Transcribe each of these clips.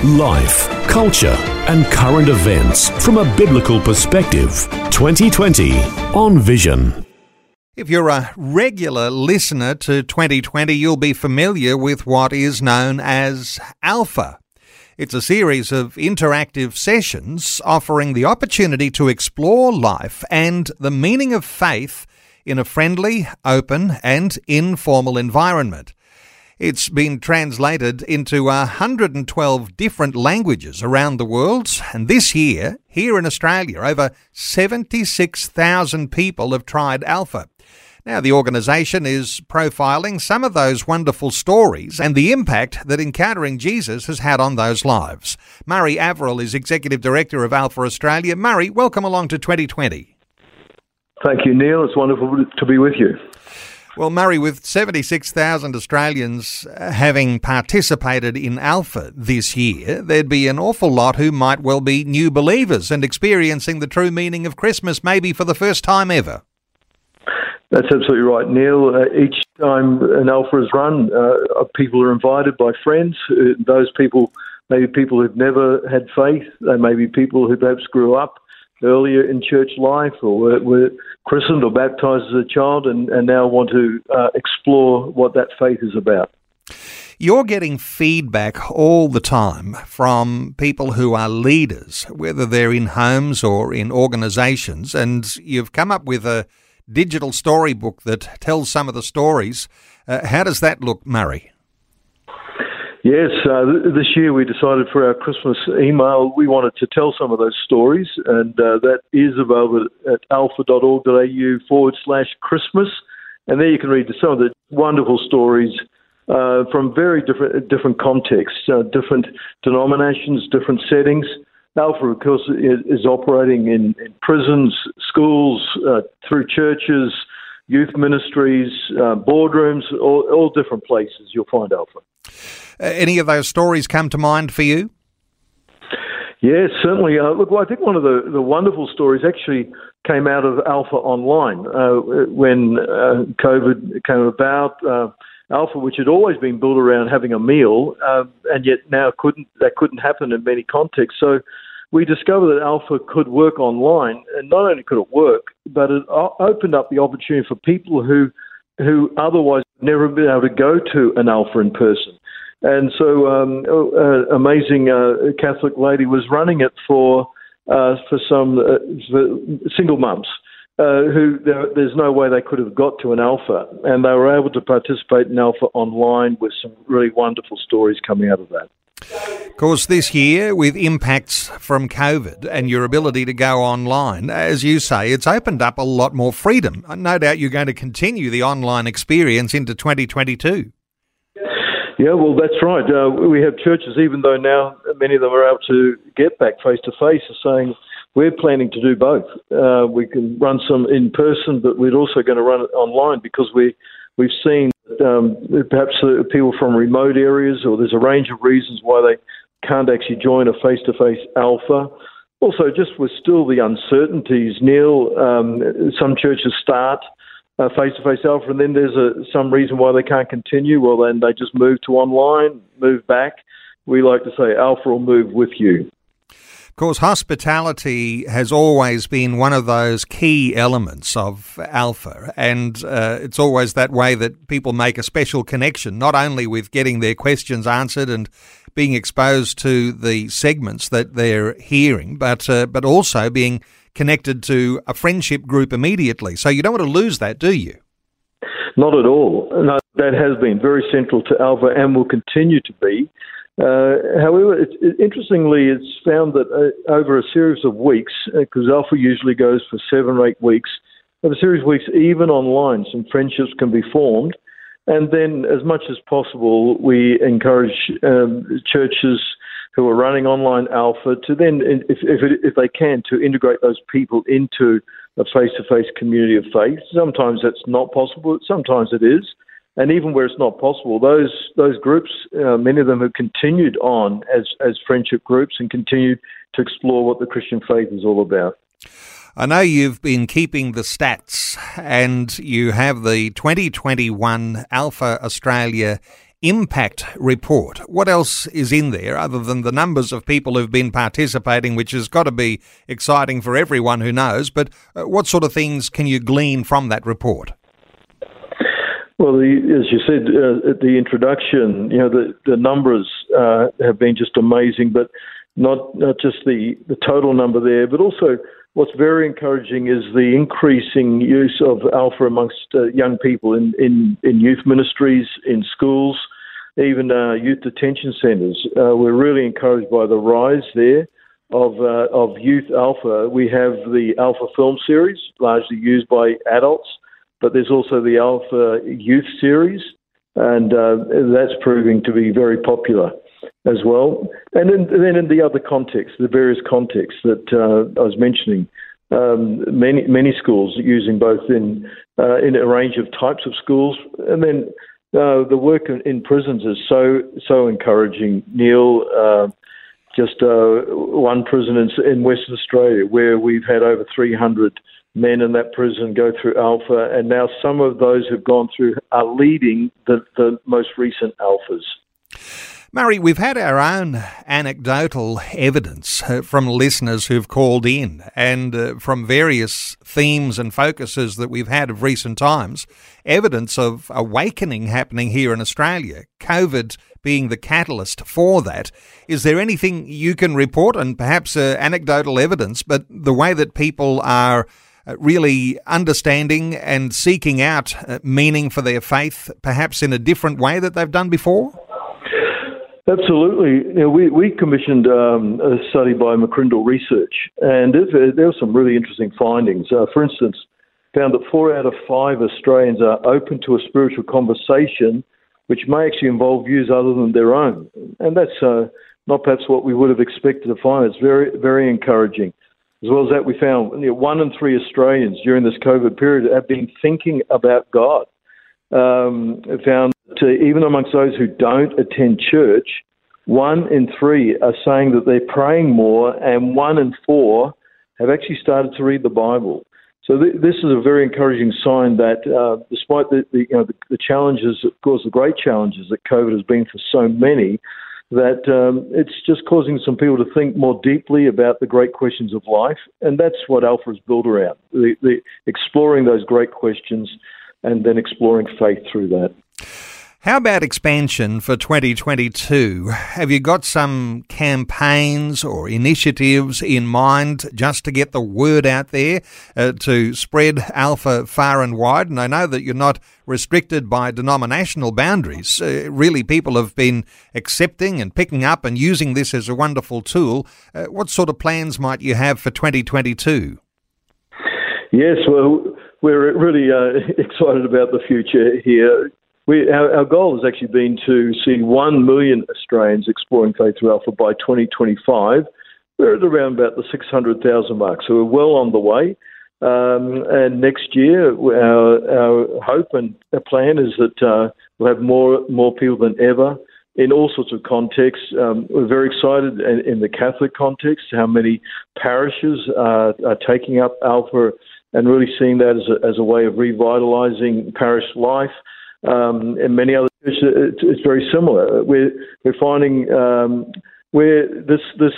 Life, culture, and current events from a biblical perspective. 2020 on Vision. If you're a regular listener to 2020, you'll be familiar with what is known as Alpha. It's a series of interactive sessions offering the opportunity to explore life and the meaning of faith in a friendly, open, and informal environment. It's been translated into 112 different languages around the world, and this year, here in Australia, over 76,000 people have tried Alpha. Now, the organisation is profiling some of those wonderful stories and the impact that encountering Jesus has had on those lives. Murray Averill is Executive Director of Alpha Australia. Murray, welcome along to 2020. Thank you, Neil. It's wonderful to be with you. Well, Murray, with 76,000 Australians having participated in Alpha this year, there'd be an awful lot who might well be new believers and experiencing the true meaning of Christmas maybe for the first time ever. That's absolutely right, Neil. Uh, each time an Alpha is run, uh, people are invited by friends. Uh, those people, maybe people who've never had faith, they may be people who perhaps grew up earlier in church life or were, were christened or baptized as a child and, and now want to uh, explore what that faith is about. You're getting feedback all the time from people who are leaders, whether they're in homes or in organizations, and you've come up with a digital storybook that tells some of the stories. Uh, how does that look, Murray? Yes, uh, this year we decided for our Christmas email we wanted to tell some of those stories, and uh, that is available at alpha.org.au forward slash Christmas. And there you can read some of the wonderful stories uh, from very different different contexts, uh, different denominations, different settings. Alpha, of course, is, operating in, in, prisons, schools, uh, through churches, youth ministries, uh, boardrooms, all, all different places you'll find Alpha. Uh, any of those stories come to mind for you? Yes, certainly. Uh, look, well, I think one of the, the wonderful stories actually came out of Alpha Online uh, when uh, COVID came about. Uh, Alpha, which had always been built around having a meal, uh, and yet now couldn't that couldn't happen in many contexts. So we discovered that Alpha could work online, and not only could it work, but it opened up the opportunity for people who who otherwise would never have been able to go to an Alpha in person. And so, um, amazing uh, Catholic lady was running it for uh, for some uh, for single mums uh, who there, there's no way they could have got to an alpha, and they were able to participate in alpha online with some really wonderful stories coming out of that. Of course, this year, with impacts from COVID and your ability to go online, as you say, it's opened up a lot more freedom. No doubt you're going to continue the online experience into 2022. Yeah, well, that's right. Uh, we have churches, even though now many of them are able to get back face to face, are saying we're planning to do both. Uh, we can run some in person, but we're also going to run it online because we we've seen um, perhaps uh, people from remote areas, or there's a range of reasons why they can't actually join a face to face alpha. Also, just with still the uncertainties, Neil, um, some churches start a face to face alpha, and then there's a, some reason why they can't continue. Well, then they just move to online, move back. We like to say alpha will move with you. Of course, hospitality has always been one of those key elements of Alpha, and uh, it's always that way that people make a special connection, not only with getting their questions answered and being exposed to the segments that they're hearing, but uh, but also being connected to a friendship group immediately. So you don't want to lose that, do you? Not at all. No, that has been very central to Alpha and will continue to be. Uh, however, it, it, interestingly, it's found that uh, over a series of weeks, because uh, Alpha usually goes for seven or eight weeks, over a series of weeks, even online, some friendships can be formed. And then, as much as possible, we encourage um, churches who are running online alpha to then, if, if, if they can, to integrate those people into a face-to-face community of faith. Sometimes that's not possible. Sometimes it is. And even where it's not possible, those those groups, uh, many of them have continued on as as friendship groups and continued to explore what the Christian faith is all about. I know you've been keeping the stats, and you have the 2021 Alpha Australia impact report. What else is in there other than the numbers of people who've been participating, which has got to be exciting for everyone who knows? But uh, what sort of things can you glean from that report? Well, the, as you said uh, at the introduction, you know the the numbers uh, have been just amazing, but not not just the the total number there, but also what's very encouraging is the increasing use of alpha amongst uh, young people in, in in youth ministries, in schools, even uh, youth detention centres. Uh, we're really encouraged by the rise there of uh, of youth alpha. We have the Alpha film series, largely used by adults, but there's also the Alpha Youth series, and uh, that's proving to be very popular as well. And then, then in the other contexts, the various contexts that uh, I was mentioning. Um, many many schools using both in uh, in a range of types of schools, and then uh, the work in, in, prisons is so so encouraging. Neil, uh, just uh, one prison in, in, Western Australia where we've had over 300 men in that prison go through Alpha, and now some of those who've gone through are leading the, the most recent Alphas. Murray, we've had our own anecdotal evidence uh, from listeners who've called in and uh, from various themes and focuses that we've had of recent times, evidence of awakening happening here in Australia, COVID being the catalyst for that. Is there anything you can report, and perhaps uh, anecdotal evidence, but the way that people are really understanding and seeking out uh, meaning for their faith, perhaps in a different way that they've done before? Absolutely. You know, we, we commissioned um, a study by McCrindle Research, and there were some really interesting findings. Uh, for instance, found that four out of five Australians are open to a spiritual conversation which may actually involve views other than their own. And that's uh, not perhaps what we would have expected to find. It's very, very encouraging. As well as that, we found you know, one in three Australians during this COVID period have been thinking about God. Um, found to even amongst those who don't attend church, one in three are saying that they're praying more, and one in four have actually started to read the Bible. So th- this is a very encouraging sign that, uh, despite the, the, you know the, the, challenges, of course, the great challenges that COVID has been for so many, that um, it's just causing some people to think more deeply about the great questions of life, and that's what Alpha is built around: the, the exploring those great questions, and then exploring faith through that. How about expansion for 2022? Have you got some campaigns or initiatives in mind just to get the word out there uh, to spread Alpha far and wide? And I know that you're not restricted by denominational boundaries. Uh, really, people have been accepting and picking up and using this as a wonderful tool. Uh, what sort of plans might you have for 2022? Yes, well, we're really uh, excited about the future here. We, our, our, goal has actually been to see 1 million Australians exploring Faith through Alpha by 2025. We're at around about the 600,000 mark, so we're well on the way. Um, and next year, our, our hope and our plan is that uh, we'll have more more people than ever in all sorts of contexts. Um, we're very excited in, in, the Catholic context how many parishes are taking up Alpha and really seeing that as a, as a way of revitalising parish life. Um, and many other churches, it's, very similar. We're, we're finding um, where this, this,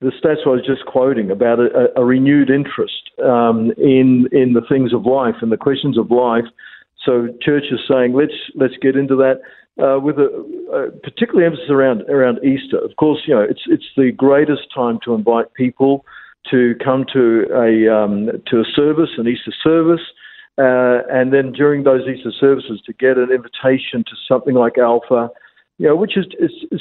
the stats I was just quoting about a, a renewed interest um, in, in the things of life and the questions of life. So churches saying, let's, let's get into that. Uh, with a, a particular emphasis around around Easter. Of course, you know it's it's the greatest time to invite people to come to a um, to a service, an Easter service, uh, and then during those Easter services to get an invitation to something like Alpha, you know, which is,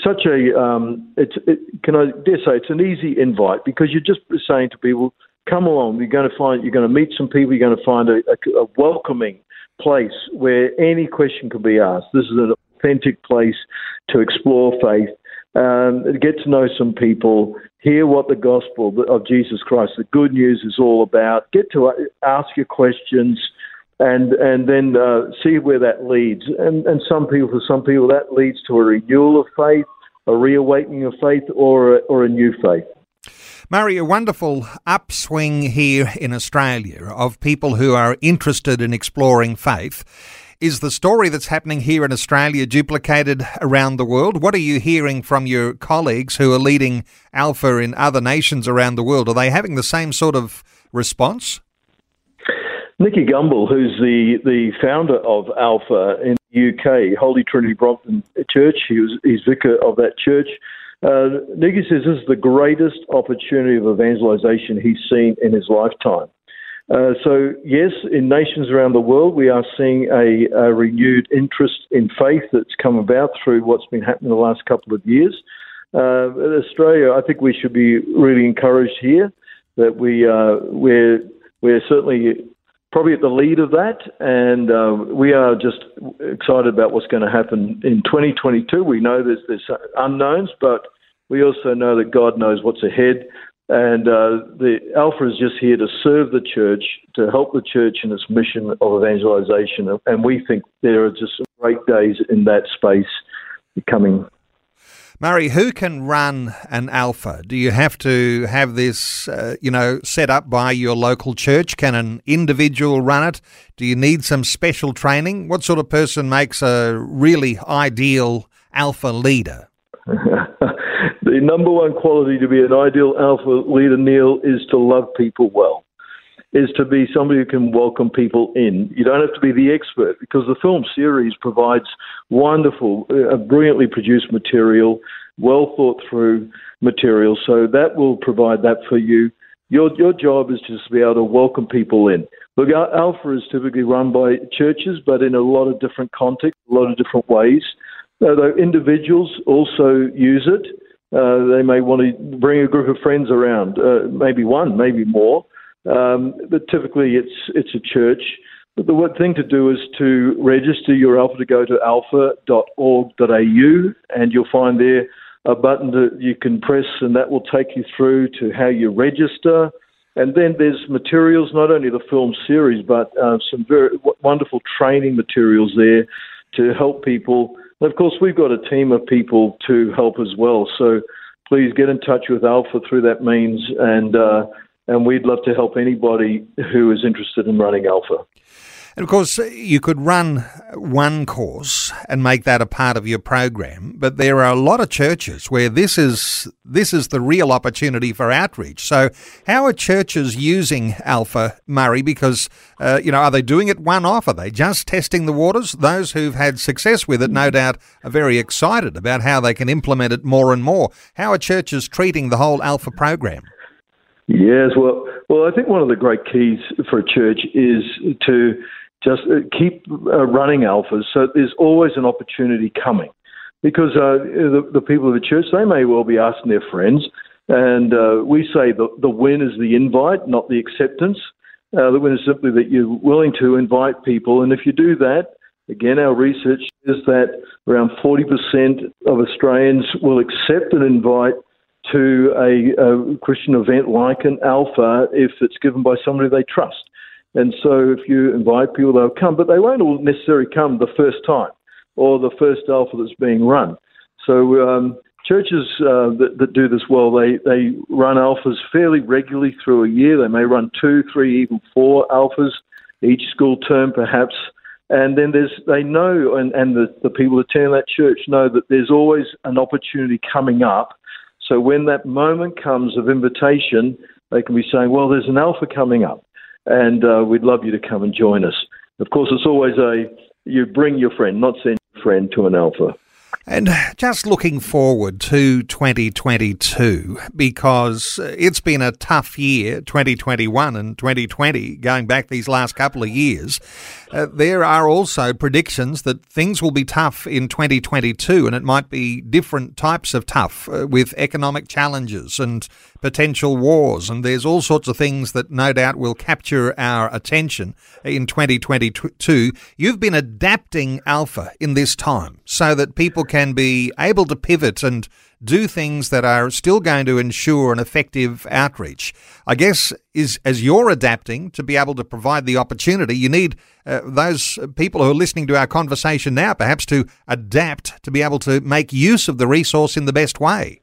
such a, um, it's, it, can I dare say, it's an easy invite because you're just saying to people, come along, you're going to find, you're going to meet some people, you're going to find a, a, a welcoming place where any question can be asked. This is an authentic place to explore faith. um, get to know some people, hear what the gospel of Jesus Christ, the good news, is all about. Get to ask your questions, and and then uh, see where that leads. And and some people, for some people, that leads to a renewal of faith, a reawakening of faith, or a, or a new faith. Murray, a wonderful upswing here in Australia of people who are interested in exploring faith. Is the story that's happening here in Australia duplicated around the world? What are you hearing from your colleagues who are leading Alpha in other nations around the world? Are they having the same sort of response? Nicky Gumbel, who's the, the founder of Alpha in the UK, Holy Trinity Brompton Church, he was, he's vicar of that church. Uh, Nicky says this is the greatest opportunity of evangelization he's seen in his lifetime. Uh, so, yes, in nations around the world, we are seeing a, a, renewed interest in faith that's come about through what's been happening the last couple of years. Uh, in Australia, I think we should be really encouraged here that we uh, we're we're certainly probably at the lead of that, and uh, we are just excited about what's going to happen in 2022. We know there's there's unknowns, but we also know that God knows what's ahead. And uh, the Alpha is just here to serve the church, to help the church in its mission of evangelization. And we think there are just great days in that space coming. Murray, who can run an Alpha? Do you have to have this, uh, you know, set up by your local church? Can an individual run it? Do you need some special training? What sort of person makes a really ideal Alpha leader? the number one quality to be an ideal alpha leader, Neil, is to love people well, is to be somebody who can welcome people in. You don't have to be the expert because the film series provides wonderful, uh, brilliantly produced material, well thought through material. So that will provide that for you. Your, your job is just to be able to welcome people in. Look, Alpha is typically run by churches, but in a lot of different contexts, a lot of different ways. Uh, though individuals also use it. Uh, they may want to bring a group of friends around, uh, maybe one, maybe more. Um, but typically, it's it's a church. But the thing to do is to register your alpha to go to alpha.org.au, and you'll find there a button that you can press, and that will take you through to how you register. And then there's materials, not only the film series, but uh, some very wonderful training materials there to help people and of course, we've got a team of people to help as well. So please get in touch with Alpha through that means, and uh, and we'd love to help anybody who is interested in running Alpha. And of course, you could run one course and make that a part of your program, but there are a lot of churches where this is this is the real opportunity for outreach. So, how are churches using Alpha Murray? Because uh, you know, are they doing it one off? Are they just testing the waters? Those who've had success with it, no doubt, are very excited about how they can implement it more and more. How are churches treating the whole Alpha program? Yes, well, well, I think one of the great keys for a church is to just uh, keep uh, running alphas. So there's always an opportunity coming because uh, the, the, people of the church, they may well be asking their friends. And uh, we say the, the win is the invite, not the acceptance. Uh, the win is simply that you're willing to invite people. And if you do that, again, our research is that around 40% of Australians will accept an invite to a, a Christian event like an Alpha if it's given by somebody they trust. And so if you invite people, they'll come, but they won't all necessarily come the first time or the first alpha that's being run. So um, churches uh, that, that, do this well, they, they run alphas fairly regularly through a year. They may run two, three, even four alphas each school term, perhaps. And then there's they know, and, and the, the people attending that church know that there's always an opportunity coming up. So when that moment comes of invitation, they can be saying, well, there's an alpha coming up and uh, we'd love you to come and join us. Of course, it's always a you bring your friend, not send your friend to an alpha. And just looking forward to 2022, because it's been a tough year, 2021 and 2020, going back these last couple of years. Uh, there are also predictions that things will be tough in 2022, and it might be different types of tough uh, with economic challenges and potential wars, and there's all sorts of things that no doubt will capture our attention in 2022. You've been adapting Alpha in this time so that people can be able to pivot and do things that are still going to ensure an effective outreach. I guess is as you're adapting to be able to provide the opportunity, you need uh, those people who are listening to our conversation now perhaps to adapt to be able to make use of the resource in the best way.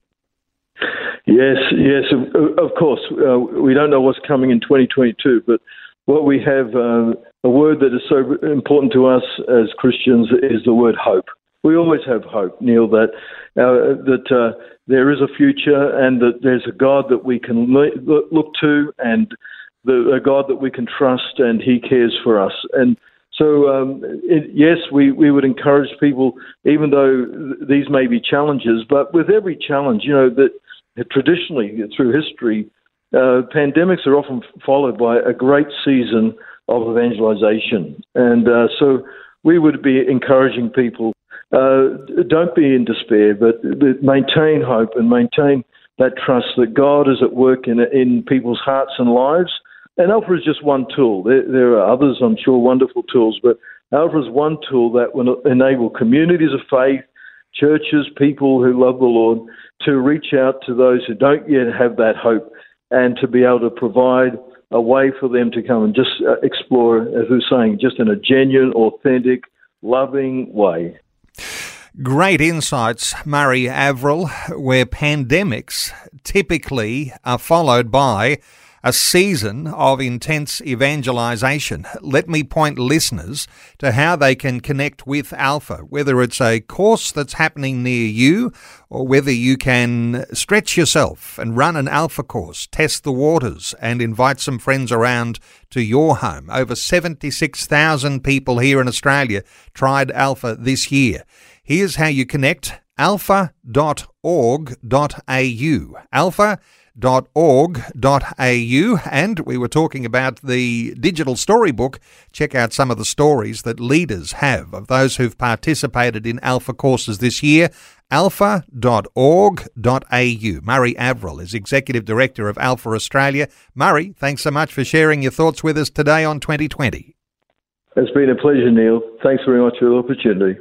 Yes, yes, of, course. Uh, we don't know what's coming in 2022, but what we have, uh, a word that is so important to us as Christians is the word hope we always have hope, Neil, that uh, that uh, there is a future and that there's a God that we can look to and the, a God that we can trust and He cares for us. And so, um, it, yes, we, we would encourage people, even though these may be challenges, but with every challenge, you know, that traditionally through history, uh, pandemics are often followed by a great season of evangelization. And uh, so we would be encouraging people uh, don't be in despair, but, but, maintain hope and maintain that trust that God is at work in, in people's hearts and lives. And Alpha is just one tool. There, there are others, I'm sure, wonderful tools, but Alpha is one tool that will enable communities of faith, churches, people who love the Lord to reach out to those who don't yet have that hope and to be able to provide a way for them to come and just uh, explore, as we are saying, just in a genuine, authentic, loving way. Great insights, Murray Averill, where pandemics typically are followed by a season of intense evangelization. Let me point listeners to how they can connect with Alpha, whether it's a course that's happening near you or whether you can stretch yourself and run an Alpha course, test the waters, and invite some friends around to your home. Over 76,000 people here in Australia tried Alpha this year. Here's how you connect alpha.org.au. alpha.org.au. And we were talking about the digital storybook. Check out some of the stories that leaders have of those who've participated in Alpha courses this year. alpha.org.au. Murray Averill is Executive Director of Alpha Australia. Murray, thanks so much for sharing your thoughts with us today on 2020. It's been a pleasure, Neil. Thanks very much for the opportunity.